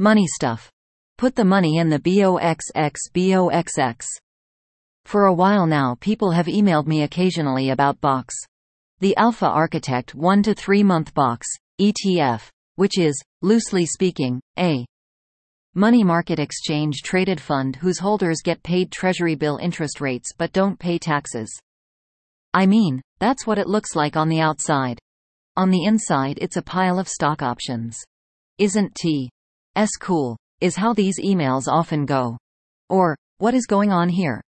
Money stuff. Put the money in the BOXX. For a while now people have emailed me occasionally about BOX. The Alpha Architect 1 to 3 month BOX, ETF, which is, loosely speaking, a money market exchange traded fund whose holders get paid treasury bill interest rates but don't pay taxes. I mean, that's what it looks like on the outside. On the inside it's a pile of stock options. Isn't T. S cool, is how these emails often go. Or, what is going on here?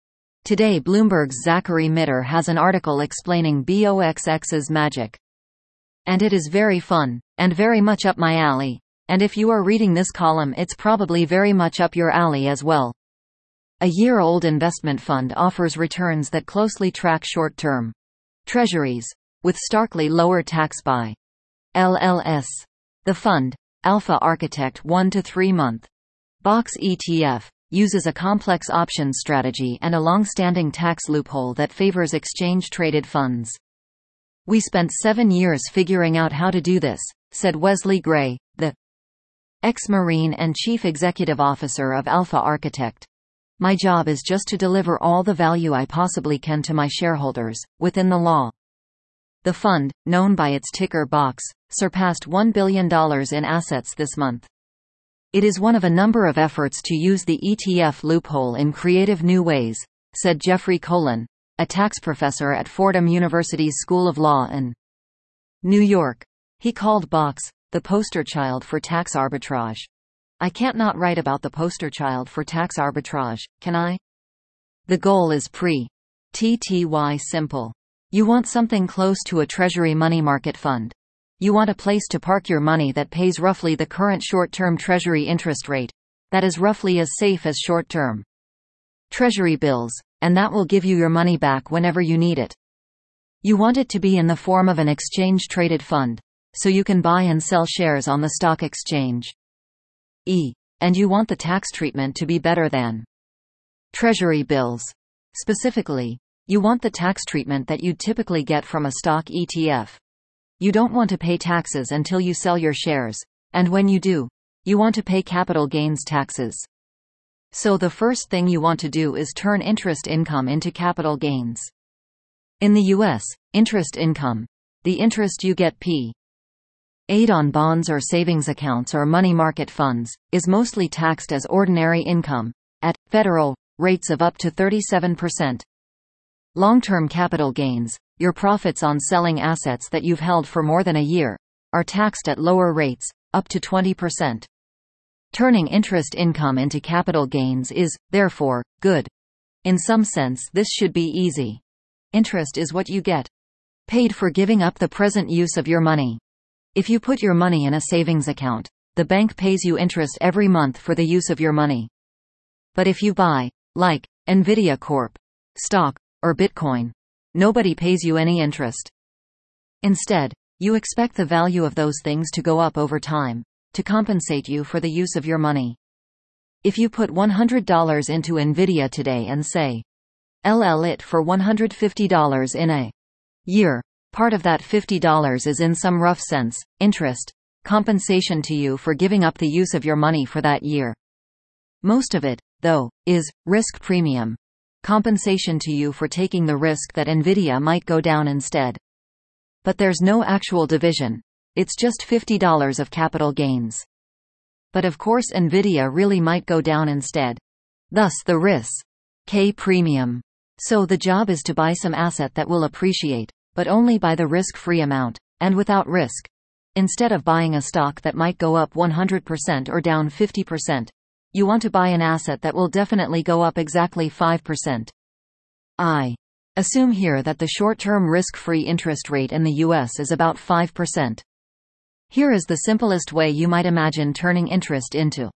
Today Bloomberg's Zachary Mider has an article explaining BOXX's magic. And it is very fun, and very much up my alley. And if you are reading this column it's probably very much up your alley as well. A year-old investment fund offers returns that closely track short-term treasuries, with starkly lower tax by LLS. The fund, Alpha Architect 1 to 3 month Box ETF, uses a complex options strategy and a long-standing tax loophole that favors exchange-traded funds. We spent seven years figuring out how to do this, said Wesley Gray, the ex-Marine and Chief Executive Officer of Alpha Architect. My job is just to deliver all the value I possibly can to my shareholders, within the law. The fund, known by its ticker BOX, surpassed $1 billion in assets this month. It is one of a number of efforts to use the ETF loophole in creative new ways, said Jeffrey Colon, a tax professor at Fordham University's School of Law in New York. He called Box the poster child for tax arbitrage. I can't not write about the poster child for tax arbitrage, can I? The goal is pre TTY simple. You want something close to a treasury money market fund. You want a place to park your money that pays roughly the current short-term Treasury interest rate. That is roughly as safe as short-term Treasury bills, and that will give you your money back whenever you need it. You want it to be in the form of an exchange-traded fund, so you can buy and sell shares on the stock exchange. E. And you want the tax treatment to be better than Treasury bills. Specifically, you want the tax treatment that you'd typically get from a stock ETF. You don't want to pay taxes until you sell your shares, and when you do, you want to pay capital gains taxes. So the first thing you want to do is turn interest income into capital gains. In the US, interest income, the interest you get p. Aid on bonds or savings accounts or money market funds, is mostly taxed as ordinary income, at federal rates of up to 37%. Long-term capital gains, your profits on selling assets that you've held for more than a year, are taxed at lower rates, up to 20%. Turning interest income into capital gains is, therefore, good. In some sense this should be easy. Interest is what you get paid for giving up the present use of your money. If you put your money in a savings account, the bank pays you interest every month for the use of your money. But if you buy, like, Nvidia Corp. stock, or Bitcoin. Nobody pays you any interest. Instead, you expect the value of those things to go up over time, to compensate you for the use of your money. If you put $100 into Nvidia today and say, LL it for $150 in a year, part of that $50 is in some rough sense, interest, compensation to you for giving up the use of your money for that year. Most of it, though, is risk premium compensation to you for taking the risk that Nvidia might go down instead. But there's no actual division. It's just $50 of capital gains. But of course Nvidia really might go down instead. Thus the risk. K premium. So the job is to buy some asset that will appreciate, but only by the risk-free amount, and without risk. Instead of buying a stock that might go up 100% or down 50%. You want to buy an asset that will definitely go up exactly 5%. I assume here that the short-term risk-free interest rate in the US is about 5%. Here is the simplest way you might imagine turning interest into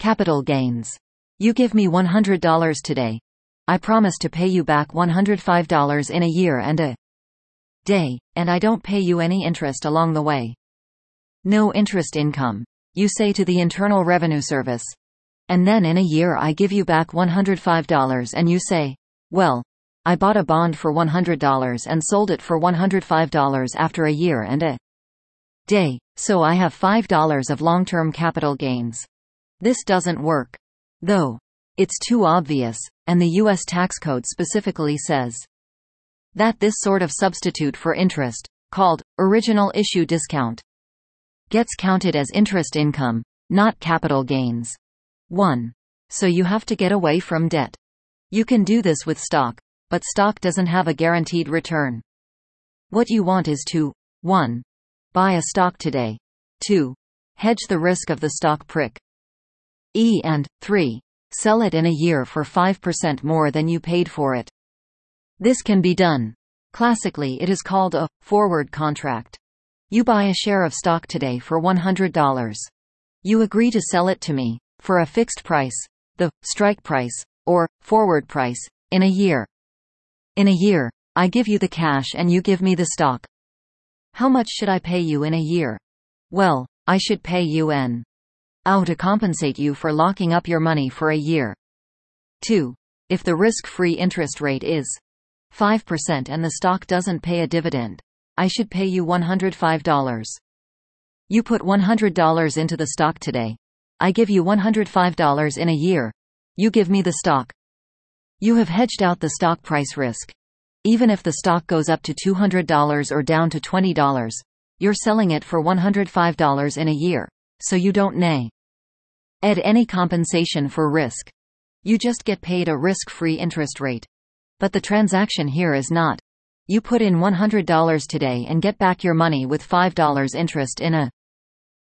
capital gains. You give me $100 today. I promise to pay you back $105 in a year and a day, and I don't pay you any interest along the way. No interest income. You say to the Internal Revenue Service, and then in a year I give you back $105 and you say, well, I bought a bond for $100 and sold it for $105 after a year and a day, so I have $5 of long-term capital gains. This doesn't work. Though. It's too obvious, and the U.S. tax code specifically says that this sort of substitute for interest, called original issue discount, gets counted as interest income, not capital gains. 1. So you have to get away from debt. You can do this with stock, but stock doesn't have a guaranteed return. What you want is to 1. Buy a stock today. 2. Hedge the risk of the stock prick. E and 3. Sell it in a year for 5% more than you paid for it. This can be done. Classically it is called a forward contract. You buy a share of stock today for $100. You agree to sell it to me for a fixed price, the strike price, or forward price, in a year. In a year, I give you the cash and you give me the stock. How much should I pay you in a year? Well, I should pay you N. OW to compensate you for locking up your money for a year. 2. If the risk-free interest rate is 5% and the stock doesn't pay a dividend. I should pay you $105. You put $100 into the stock today. I give you $105 in a year. You give me the stock. You have hedged out the stock price risk. Even if the stock goes up to $200 or down to $20, you're selling it for $105 in a year, so you don't nay. Add any compensation for risk. You just get paid a risk-free interest rate. But the transaction here is not. You put in $100 today and get back your money with $5 interest in a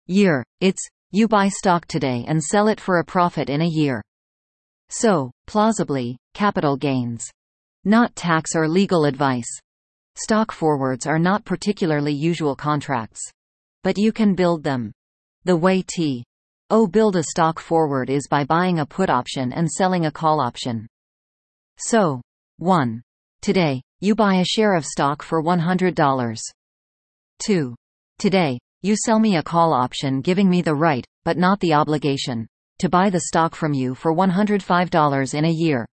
year. It's, you buy stock today and sell it for a profit in a year. So, plausibly, capital gains. Not tax or legal advice. Stock forwards are not particularly usual contracts. But you can build them. The way T. O build a stock forward is by buying a put option and selling a call option. So, 1. Today, you buy a share of stock for $100. 2. Today, you sell me a call option giving me the right, but not the obligation, to buy the stock from you for $105 in a year.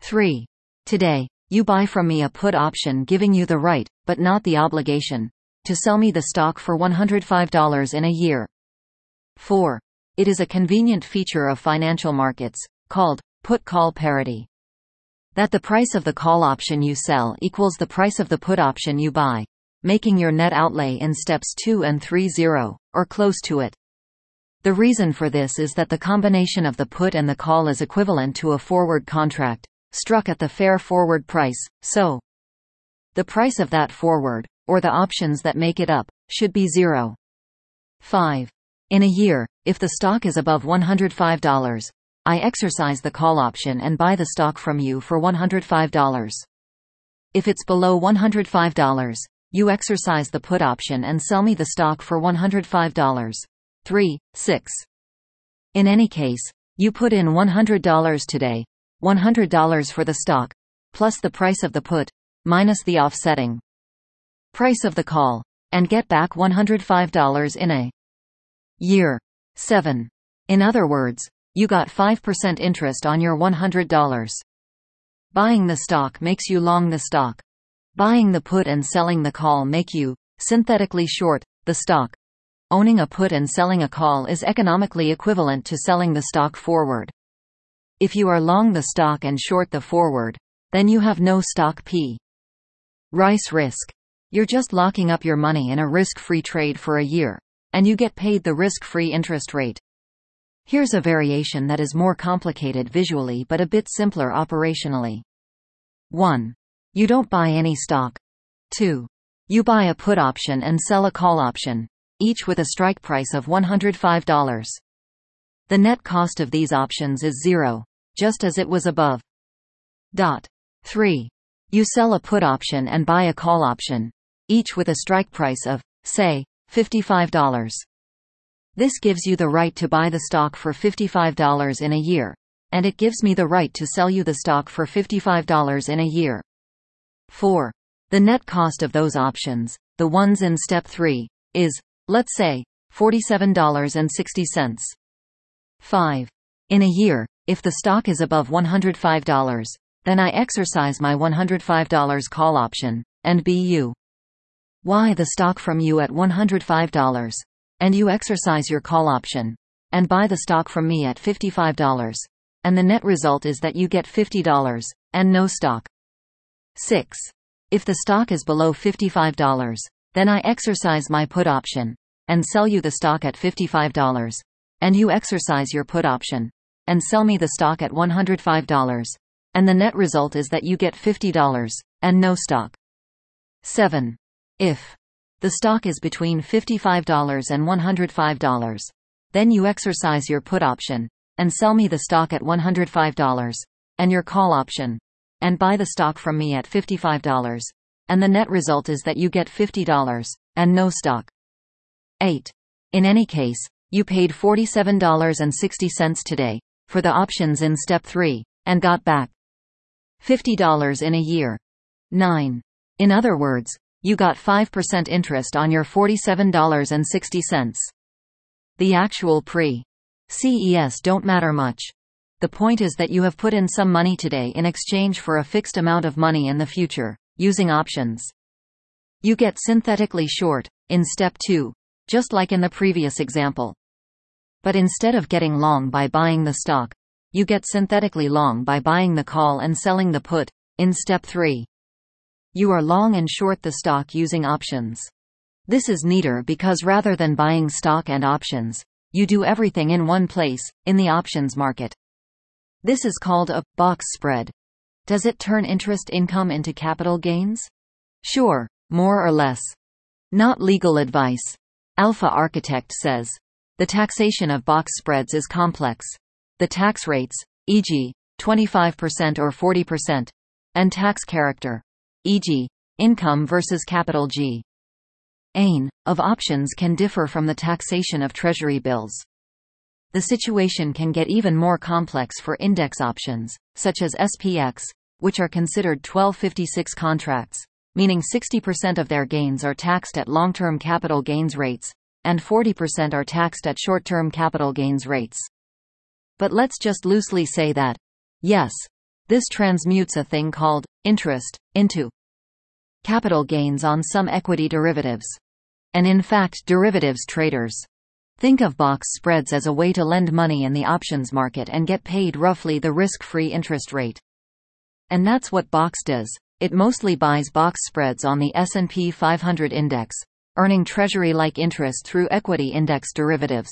3. Today, you buy from me a put option giving you the right, but not the obligation, to sell me the stock for $105 in a year. 4. It is a convenient feature of financial markets, called put-call parity that the price of the call option you sell equals the price of the put option you buy, making your net outlay in steps 2 and 3 zero, or close to it. The reason for this is that the combination of the put and the call is equivalent to a forward contract, struck at the fair forward price, so the price of that forward, or the options that make it up, should be zero. 5. In a year, if the stock is above $105, I exercise the call option and buy the stock from you for $105. If it's below $105, you exercise the put option and sell me the stock for $105. 3. 6. In any case, you put in $100 today, $100 for the stock, plus the price of the put, minus the offsetting price of the call, and get back $105 in a year. 7. In other words, you got 5% interest on your $100. Buying the stock makes you long the stock. Buying the put and selling the call make you, synthetically short, the stock. Owning a put and selling a call is economically equivalent to selling the stock forward. If you are long the stock and short the forward, then you have no stock P. Rice risk. You're just locking up your money in a risk-free trade for a year, and you get paid the risk-free interest rate. Here's a variation that is more complicated visually but a bit simpler operationally. 1. You don't buy any stock. 2. You buy a put option and sell a call option, each with a strike price of $105. The net cost of these options is zero, just as it was above. Dot. 3. You sell a put option and buy a call option, each with a strike price of, say, $55. This gives you the right to buy the stock for $55 in a year. And it gives me the right to sell you the stock for $55 in a year. 4. The net cost of those options, the ones in step 3, is, let's say, $47.60. 5. In a year, if the stock is above $105, then I exercise my $105 call option, and BU. Why the stock from you at $105? and you exercise your call option. and buy the stock from me at $55. And the net result is that you get $50 and no stock. 6. If the stock is below $55, then I exercise my put option and sell you the stock at $55. And you exercise your put option and sell me the stock at $105. And the net result is that you get $50 and no stock. 7. If the stock is between $55 and $105, then you exercise your put option and sell me the stock at $105 and your call option and buy the stock from me at $55 and the net result is that you get $50 and no stock. 8. In any case, you paid $47.60 today for the options in step 3 and got back $50 in a year. 9. In other words, you got 5% interest on your $47.60. The actual pre CES don't matter much. The point is that you have put in some money today in exchange for a fixed amount of money in the future, using options. You get synthetically short, in step 2, just like in the previous example. But instead of getting long by buying the stock, you get synthetically long by buying the call and selling the put, in step 3. You are long and short the stock using options. This is neater because rather than buying stock and options, you do everything in one place, in the options market. This is called a box spread. Does it turn interest income into capital gains? Sure, more or less. Not legal advice. Alpha Architect says. The taxation of box spreads is complex. The tax rates, e.g., 25% or 40%, and tax character, e.g., income versus capital G. AIN, of options can differ from the taxation of treasury bills. The situation can get even more complex for index options, such as SPX, which are considered 1256 contracts, meaning 60% of their gains are taxed at long-term capital gains rates, and 40% are taxed at short-term capital gains rates. But let's just loosely say that, yes, this transmutes a thing called interest into capital gains on some equity derivatives. And in fact derivatives traders think of box spreads as a way to lend money in the options market and get paid roughly the risk-free interest rate. And that's what box does. It mostly buys box spreads on the S&P 500 index, earning treasury-like interest through equity index derivatives.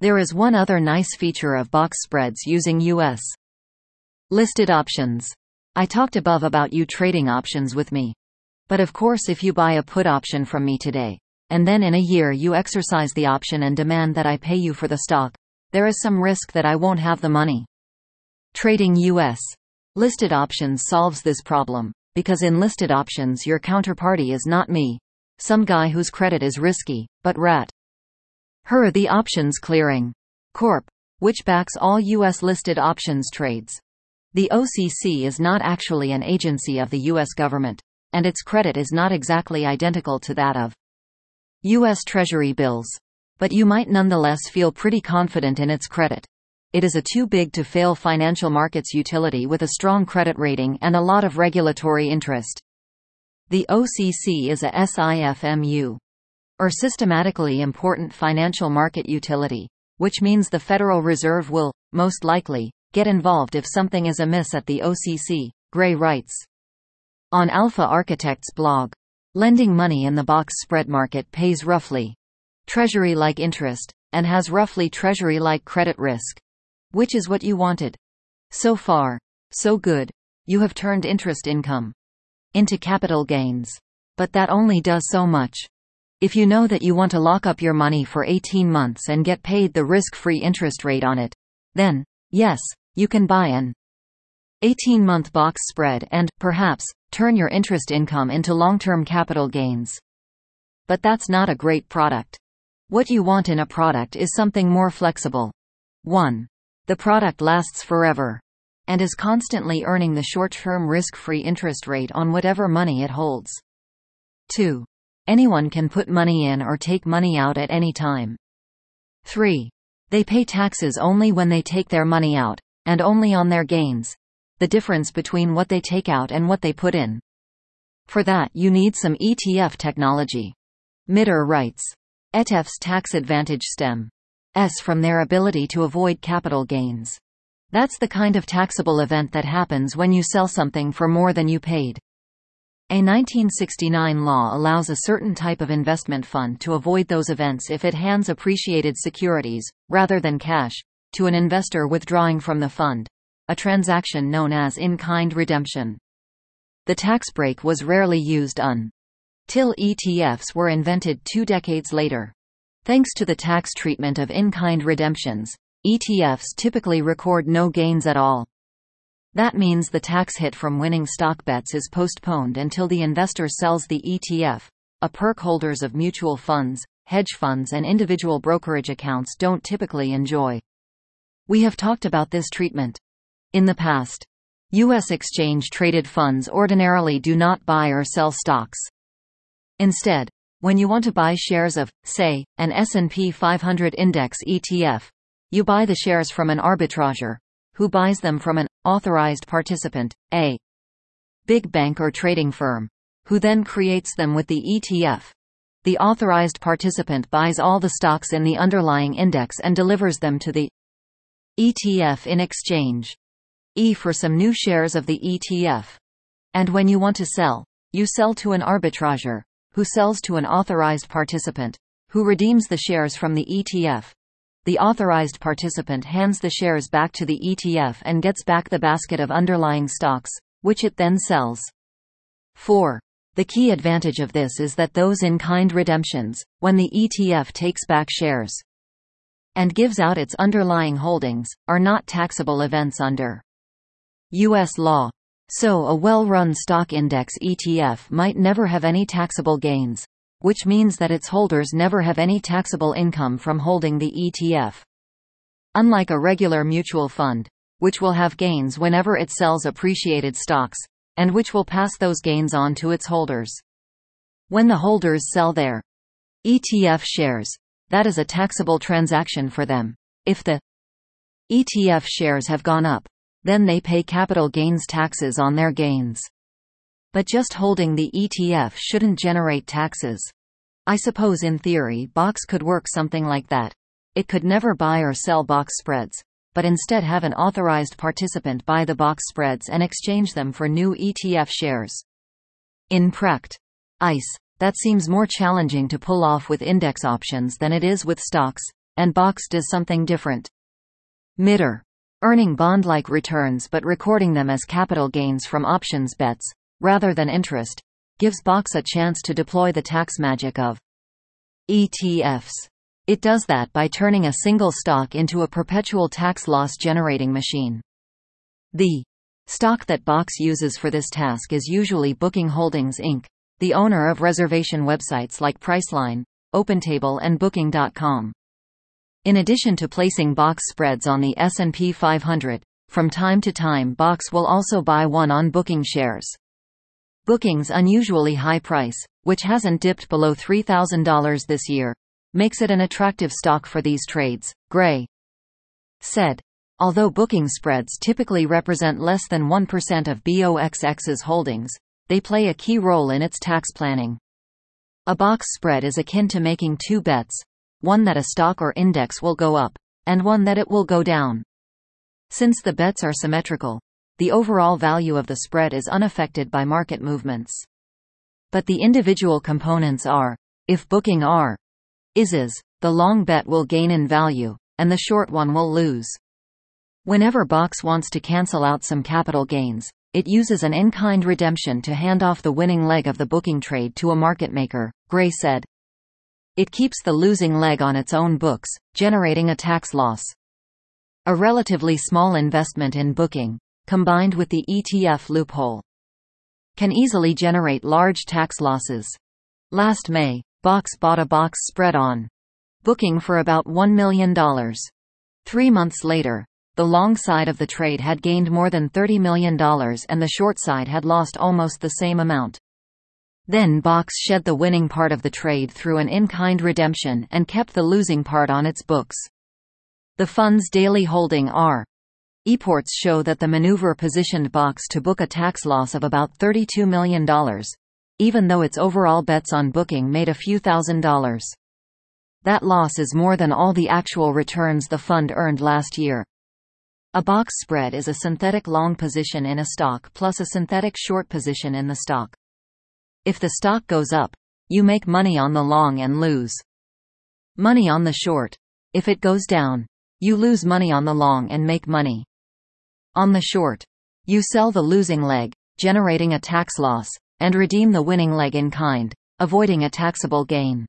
There is one other nice feature of box spreads using U.S. Listed options. I talked above about you trading options with me. But of course if you buy a put option from me today, and then in a year you exercise the option and demand that I pay you for the stock, there is some risk that I won't have the money. Trading U.S. listed options solves this problem, because in listed options your counterparty is not me, some guy whose credit is risky, but rat. Her the options clearing. Corp. Which backs all U.S. listed options trades. The OCC is not actually an agency of the U.S. government, and its credit is not exactly identical to that of U.S. Treasury bills. But you might nonetheless feel pretty confident in its credit. It is a too big to fail financial markets utility with a strong credit rating and a lot of regulatory interest. The OCC is a SIFMU, or systematically important financial market utility, which means the Federal Reserve will, most likely, Get involved if something is amiss at the OCC, Gray writes. On Alpha Architect's blog, lending money in the box spread market pays roughly treasury-like interest, and has roughly treasury-like credit risk. Which is what you wanted. So far, so good. You have turned interest income into capital gains. But that only does so much. If you know that you want to lock up your money for 18 months and get paid the risk-free interest rate on it, then, yes, you can buy an 18-month box spread and, perhaps, turn your interest income into long-term capital gains. But that's not a great product. What you want in a product is something more flexible. 1. The product lasts forever and is constantly earning the short-term risk-free interest rate on whatever money it holds. 2. Anyone can put money in or take money out at any time. 3. They pay taxes only when they take their money out, and only on their gains. The difference between what they take out and what they put in. For that, you need some ETF technology. Mider writes. ETF's tax advantage stem. S from their ability to avoid capital gains. That's the kind of taxable event that happens when you sell something for more than you paid. A 1969 law allows a certain type of investment fund to avoid those events if it hands appreciated securities, rather than cash, to an investor withdrawing from the fund, a transaction known as in-kind redemption. The tax break was rarely used until ETFs were invented two decades later. Thanks to the tax treatment of in-kind redemptions, ETFs typically record no gains at all. That means the tax hit from winning stock bets is postponed until the investor sells the ETF, a perk holders of mutual funds, hedge funds and individual brokerage accounts don't typically enjoy. We have talked about this treatment. In the past, U.S. exchange-traded funds ordinarily do not buy or sell stocks. Instead, when you want to buy shares of, say, an S&P 500 index ETF, you buy the shares from an arbitrager, who buys them from an authorized participant, a big bank or trading firm, who then creates them with the ETF. The authorized participant buys all the stocks in the underlying index and delivers them to the ETF in exchange. E for some new shares of the ETF. And when you want to sell, you sell to an arbitrager, who sells to an authorized participant, who redeems the shares from the ETF. The authorized participant hands the shares back to the ETF and gets back the basket of underlying stocks, which it then sells. 4. The key advantage of this is that those in-kind redemptions, when the ETF takes back shares and gives out its underlying holdings, are not taxable events under U.S. law. So a well-run stock index ETF might never have any taxable gains, which means that its holders never have any taxable income from holding the ETF. Unlike a regular mutual fund, which will have gains whenever it sells appreciated stocks, and which will pass those gains on to its holders. When the holders sell their ETF shares, that is a taxable transaction for them. If the ETF shares have gone up, then they pay capital gains taxes on their gains. But just holding the ETF shouldn't generate taxes. I suppose in theory BOX could work something like that. It could never buy or sell BOX spreads, but instead have an authorized participant buy the BOX spreads and exchange them for new ETF shares. In pract. ICE, that seems more challenging to pull off with index options than it is with stocks, and BOX does something different. Mider. Earning bond-like returns but recording them as capital gains from options bets, rather than interest, gives BOX a chance to deploy the tax magic of ETFs. It does that by turning a single stock into a perpetual tax loss generating machine. The stock that BOX uses for this task is usually Booking Holdings Inc., the owner of reservation websites like Priceline, OpenTable and Booking.com. In addition to placing BOX spreads on the S&P 500, from time to time BOX will also buy one on Booking shares. Booking's unusually high price, which hasn't dipped below $3,000 this year, makes it an attractive stock for these trades, Gray said. Although booking spreads typically represent less than 1% of BOXX's holdings, they play a key role in its tax planning. A box spread is akin to making two bets, one that a stock or index will go up, and one that it will go down. Since the bets are symmetrical, the overall value of the spread is unaffected by market movements. But the individual components are, if booking R is the long bet will gain in value, and the short one will lose. Whenever Box wants to cancel out some capital gains, it uses an in-kind redemption to hand off the winning leg of the booking trade to a market maker, Gray said. It keeps the losing leg on its own books, generating a tax loss. A relatively small investment in booking, combined with the ETF loophole, can easily generate large tax losses. Last May, Box bought a box spread on booking for about $1 million. Three months later, the long side of the trade had gained more than $30 million and the short side had lost almost the same amount. Then Box shed the winning part of the trade through an in-kind redemption and kept the losing part on its books. The fund's daily holding are Eports show that the maneuver positioned Box to book a tax loss of about $32 million, even though its overall bets on booking made a few thousand dollars. That loss is more than all the actual returns the fund earned last year. A box spread is a synthetic long position in a stock plus a synthetic short position in the stock. If the stock goes up, you make money on the long and lose money on the short. If it goes down, you lose money on the long and make money on the short. You sell the losing leg, generating a tax loss, and redeem the winning leg in kind, avoiding a taxable gain.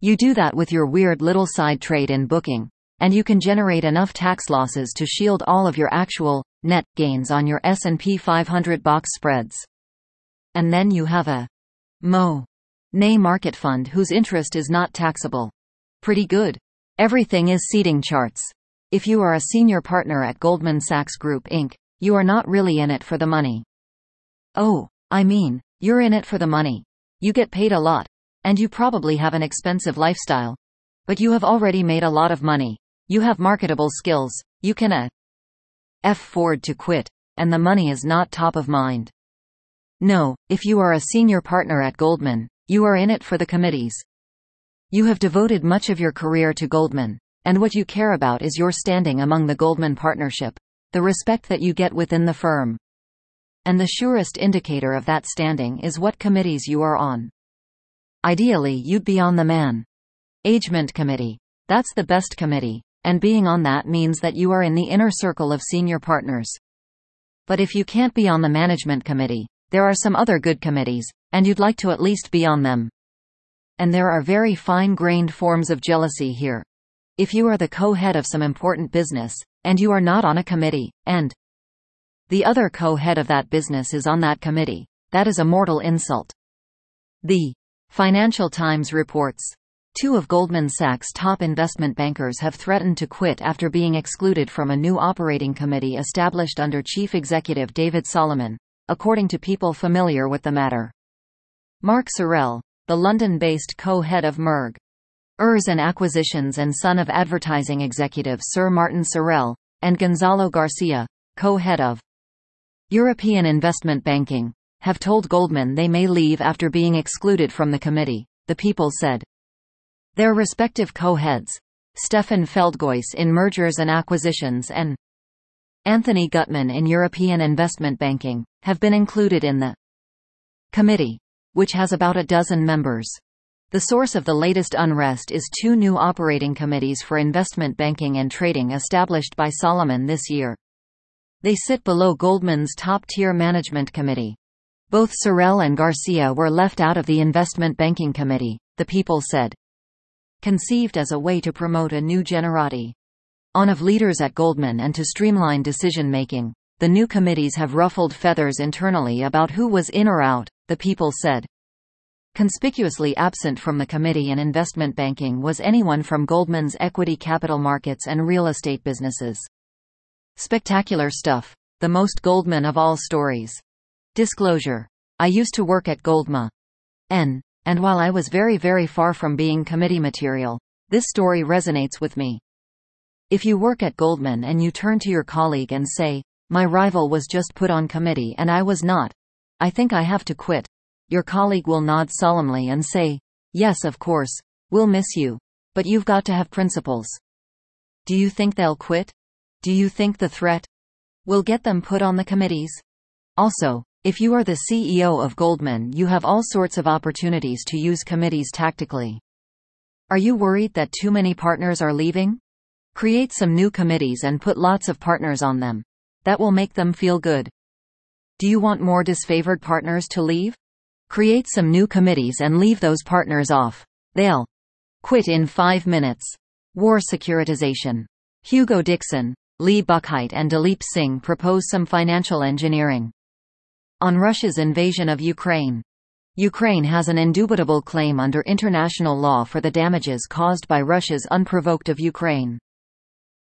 You do that with your weird little side trade in booking, and you can generate enough tax losses to shield all of your actual, net, gains on your S&P 500 box spreads. And then you have a MO. Nay market fund whose interest is not taxable. Pretty good. Everything is seeding charts. If you are a senior partner at Goldman Sachs Group Inc., you are not really in it for the money. Oh, I mean, you're in it for the money. You get paid a lot. And you probably have an expensive lifestyle. But you have already made a lot of money. You have marketable skills. You can uh, a afford to quit. And the money is not top of mind. No, if you are a senior partner at Goldman, you are in it for the committees. You have devoted much of your career to Goldman, and what you care about is your standing among the Goldman partnership, the respect that you get within the firm. And the surest indicator of that standing is what committees you are on. Ideally, you'd be on the man. Agement Committee. That's the best committee, and being on that means that you are in the inner circle of senior partners. But if you can't be on the Management Committee, there are some other good committees, and you'd like to at least be on them. And there are very fine-grained forms of jealousy here. If you are the co-head of some important business, and you are not on a committee, and the other co-head of that business is on that committee, that is a mortal insult. The Financial Times reports Two of Goldman Sachs' top investment bankers have threatened to quit after being excluded from a new operating committee established under Chief Executive David Solomon, according to people familiar with the matter. Mark Sorrell, the London-based co-head of Merg. Ers and Acquisitions and son of advertising executive Sir Martin Sorrell, and Gonzalo Garcia, co-head of European Investment Banking, have told Goldman they may leave after being excluded from the committee, the People said. Their respective co-heads, Stephan Feldgoise in Mergers and Acquisitions and Anthony Gutman in European Investment Banking, have been included in the committee, which has about a dozen members. The source of the latest unrest is two new operating committees for investment banking and trading established by Solomon this year. They sit below Goldman's top-tier management committee. Both Sorrell and Garcia were left out of the investment banking committee, the people said. Conceived as a way to promote a new generati on of leaders at Goldman and to streamline decision-making. The new committees have ruffled feathers internally about who was in or out, the people said. Conspicuously absent from the committee in investment banking was anyone from Goldman's equity capital markets and real estate businesses. Spectacular stuff. The most Goldman of all stories. Disclosure. I used to work at Goldman. N. And while I was very very far from being committee material, this story resonates with me. If you work at Goldman and you turn to your colleague and say, my rival was just put on committee and I was not. I think I have to quit. Your colleague will nod solemnly and say, yes of course, we'll miss you. But you've got to have principles. Do you think they'll quit? Do you think the threat will get them put on the committees? Also, if you are the CEO of Goldman you have all sorts of opportunities to use committees tactically. Are you worried that too many partners are leaving? Create some new committees and put lots of partners on them. That will make them feel good. Do you want more disfavored partners to leave? Create some new committees and leave those partners off. They'll quit in five minutes. War securitization. Hugo Dixon, Lee Buchheit, and Daleep Singh propose some financial engineering. On Russia's invasion of Ukraine. Ukraine has an indubitable claim under international law for the damages caused by Russia's unprovoked of Ukraine.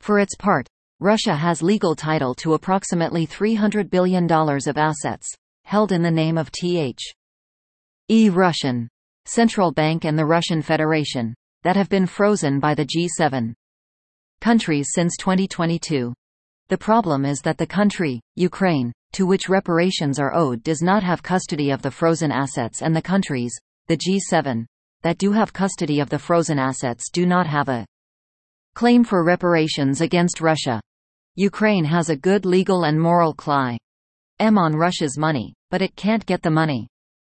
For its part, Russia has legal title to approximately $300 billion of assets, held in the name of Th. E. Russian Central Bank and the Russian Federation, that have been frozen by the G7 countries since 2022. The problem is that the country, Ukraine, to which reparations are owed does not have custody of the frozen assets and the countries, the G7, that do have custody of the frozen assets do not have a claim for reparations against Russia. Ukraine has a good legal and moral claim on Russia's money, but it can't get the money.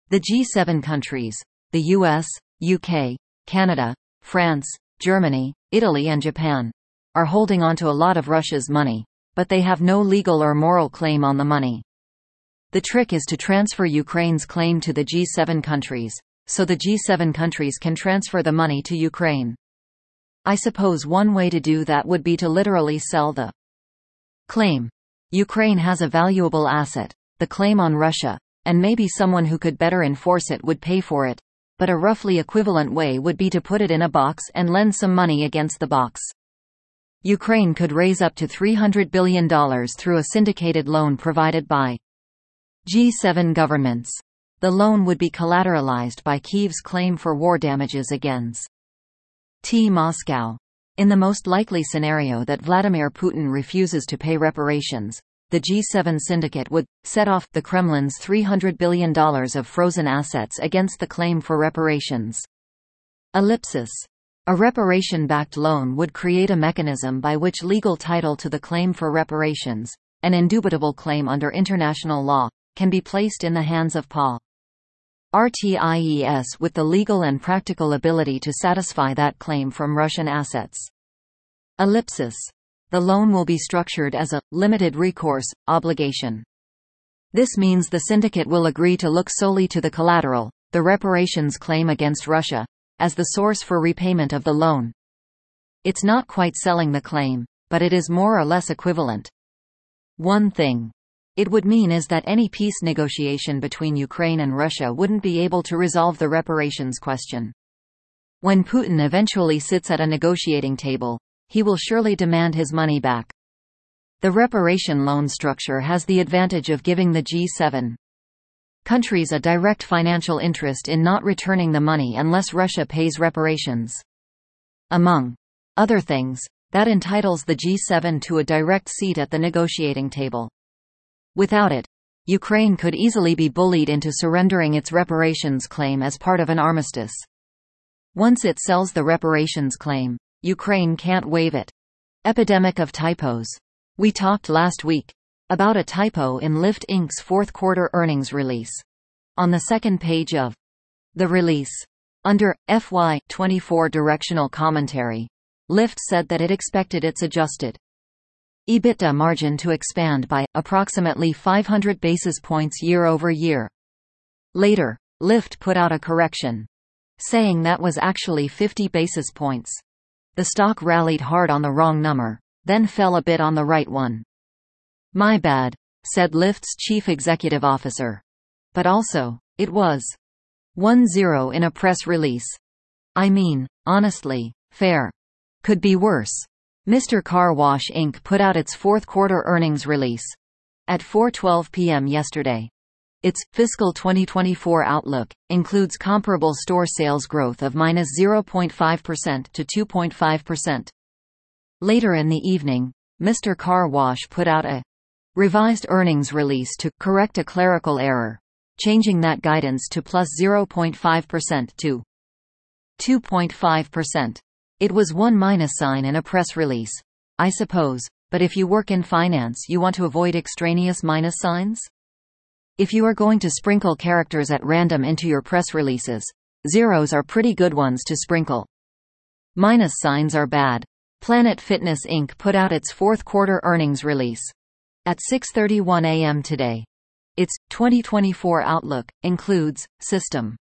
The G7 countries, the US, UK, Canada, France, Germany, Italy and Japan, are holding onto a lot of Russia's money, but they have no legal or moral claim on the money. The trick is to transfer Ukraine's claim to the G7 countries, so the G7 countries can transfer the money to Ukraine. I suppose one way to do that would be to literally sell the claim. Ukraine has a valuable asset, the claim on Russia, and maybe someone who could better enforce it would pay for it, but a roughly equivalent way would be to put it in a box and lend some money against the box. Ukraine could raise up to $300 billion through a syndicated loan provided by G7 governments. The loan would be collateralized by Kyiv's claim for war damages against T. Moscow. In the most likely scenario that Vladimir Putin refuses to pay reparations, the G7 syndicate would set off the Kremlin's $300 billion of frozen assets against the claim for reparations. Ellipsis. A reparation-backed loan would create a mechanism by which legal title to the claim for reparations, an indubitable claim under international law, can be placed in the hands of PA. RTIES with the legal and practical ability to satisfy that claim from Russian assets. Ellipsis. The loan will be structured as a limited recourse obligation. This means the syndicate will agree to look solely to the collateral, the reparations claim against Russia, as the source for repayment of the loan. It's not quite selling the claim, but it is more or less equivalent. One thing it would mean is that any peace negotiation between Ukraine and Russia wouldn't be able to resolve the reparations question. When Putin eventually sits at a negotiating table, he will surely demand his money back. The reparation loan structure has the advantage of giving the G7 countries a direct financial interest in not returning the money unless Russia pays reparations. Among other things, that entitles the G7 to a direct seat at the negotiating table. Without it, Ukraine could easily be bullied into surrendering its reparations claim as part of an armistice. Once it sells the reparations claim, Ukraine can't waive it. Epidemic of typos. We talked last week about a typo in Lyft Inc.'s fourth quarter earnings release. On the second page of the release, under FY24 directional commentary, Lyft said that it expected its adjusted EBITDA margin to expand by approximately 500 basis points year-over-year. Later, Lyft put out a correction, saying that was actually 50 basis points. The stock rallied hard on the wrong number, then fell a bit on the right one. My bad, said Lyft's chief executive officer. But also, it was 1-0 in a press release. I mean, honestly, fair. Could be worse. Mr. Car Wash Inc. put out its fourth quarter earnings release at 4:12 p.m. yesterday. Its fiscal 2024 outlook includes comparable store sales growth of -0.5% to 2.5%. Later in the evening, Mr. Car Wash put out a revised earnings release to correct a clerical error, changing that guidance to plus 0.5% to 2.5%. It was one minus sign in a press release. I suppose, but if you work in finance you want to avoid extraneous minus signs? If you are going to sprinkle characters at random into your press releases, zeros are pretty good ones to sprinkle. Minus signs are bad. Planet Fitness Inc. put out its fourth quarter earnings release. At 6.31 a.m. today. Its 2024 outlook includes system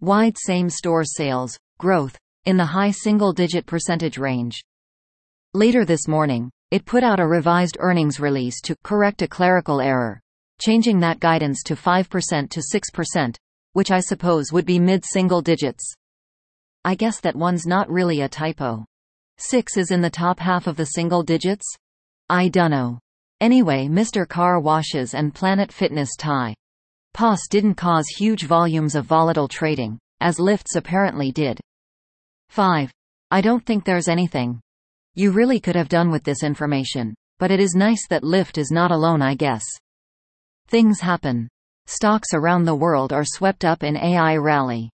wide same store sales growth in the high single-digit percentage range. Later this morning, it put out a revised earnings release to correct a clerical error, changing that guidance to 5% to 6%, which I suppose would be mid-single digits. I guess that one's not really a typo. 6 is in the top half of the single digits? I dunno. Anyway Mr. Car Washes and Planet Fitness tie. POS didn't cause huge volumes of volatile trading, as Lyft's apparently did. 5. I don't think there's anything you really could have done with this information, but it is nice that Lyft is not alone I guess. Things happen. Stocks around the world are swept up in AI rally.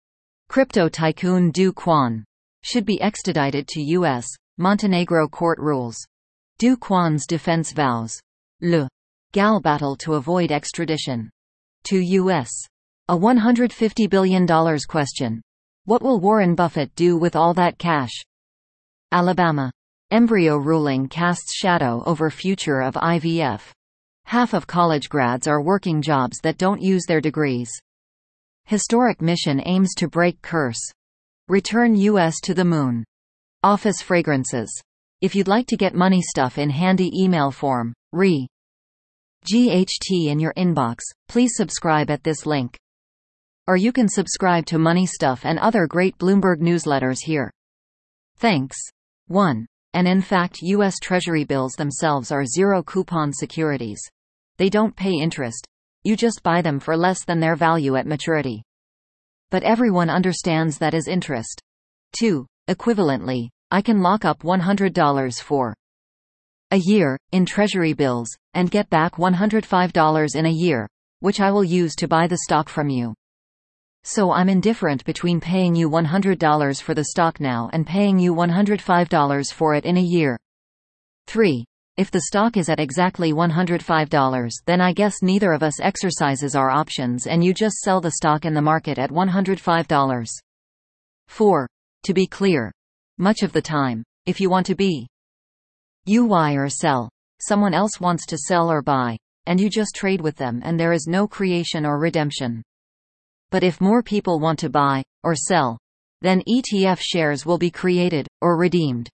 Crypto tycoon Do Kwon should be extradited to U.S. Montenegro court rules. Do Kwon's defense vows. Le Gal battle to avoid extradition. To U.S. A $150 billion question. What will Warren Buffett do with all that cash? Alabama. Embryo ruling casts shadow over future of IVF. Half of college grads are working jobs that don't use their degrees. Historic mission aims to break curse. Return U.S. to the moon. Office fragrances. If you'd like to get money stuff in handy email form, re. GHT in your inbox, please subscribe at this link. Or you can subscribe to Money Stuff and other great Bloomberg newsletters here. Thanks. 1. And in fact U.S. Treasury bills themselves are zero-coupon securities. They don't pay interest. You just buy them for less than their value at maturity. But everyone understands that is interest. 2. Equivalently, I can lock up $100 for a year, in Treasury bills, and get back $105 in a year, which I will use to buy the stock from you. So I'm indifferent between paying you $100 for the stock now and paying you $105 for it in a year. 3. If the stock is at exactly $105, then I guess neither of us exercises our options and you just sell the stock in the market at $105. 4. To be clear. Much of the time, if you want to be buy or sell, someone else wants to sell or buy, and you just trade with them and there is no creation or redemption. But if more people want to buy, or sell, then ETF shares will be created, or redeemed.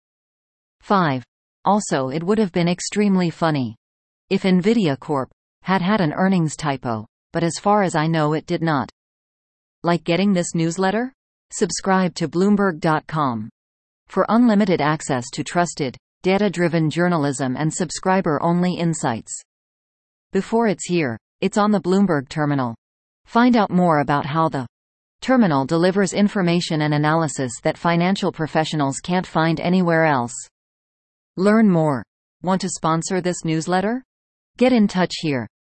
5. Also it would have been extremely funny. If Nvidia Corp. had had an earnings typo, but as far as I know it did not. Like getting this newsletter? Subscribe to Bloomberg.com. For unlimited access to trusted, data-driven journalism and subscriber-only insights. Before it's here, it's on the Bloomberg terminal. Find out more about how the terminal delivers information and analysis that financial professionals can't find anywhere else. Learn more. Want to sponsor this newsletter? Get in touch here.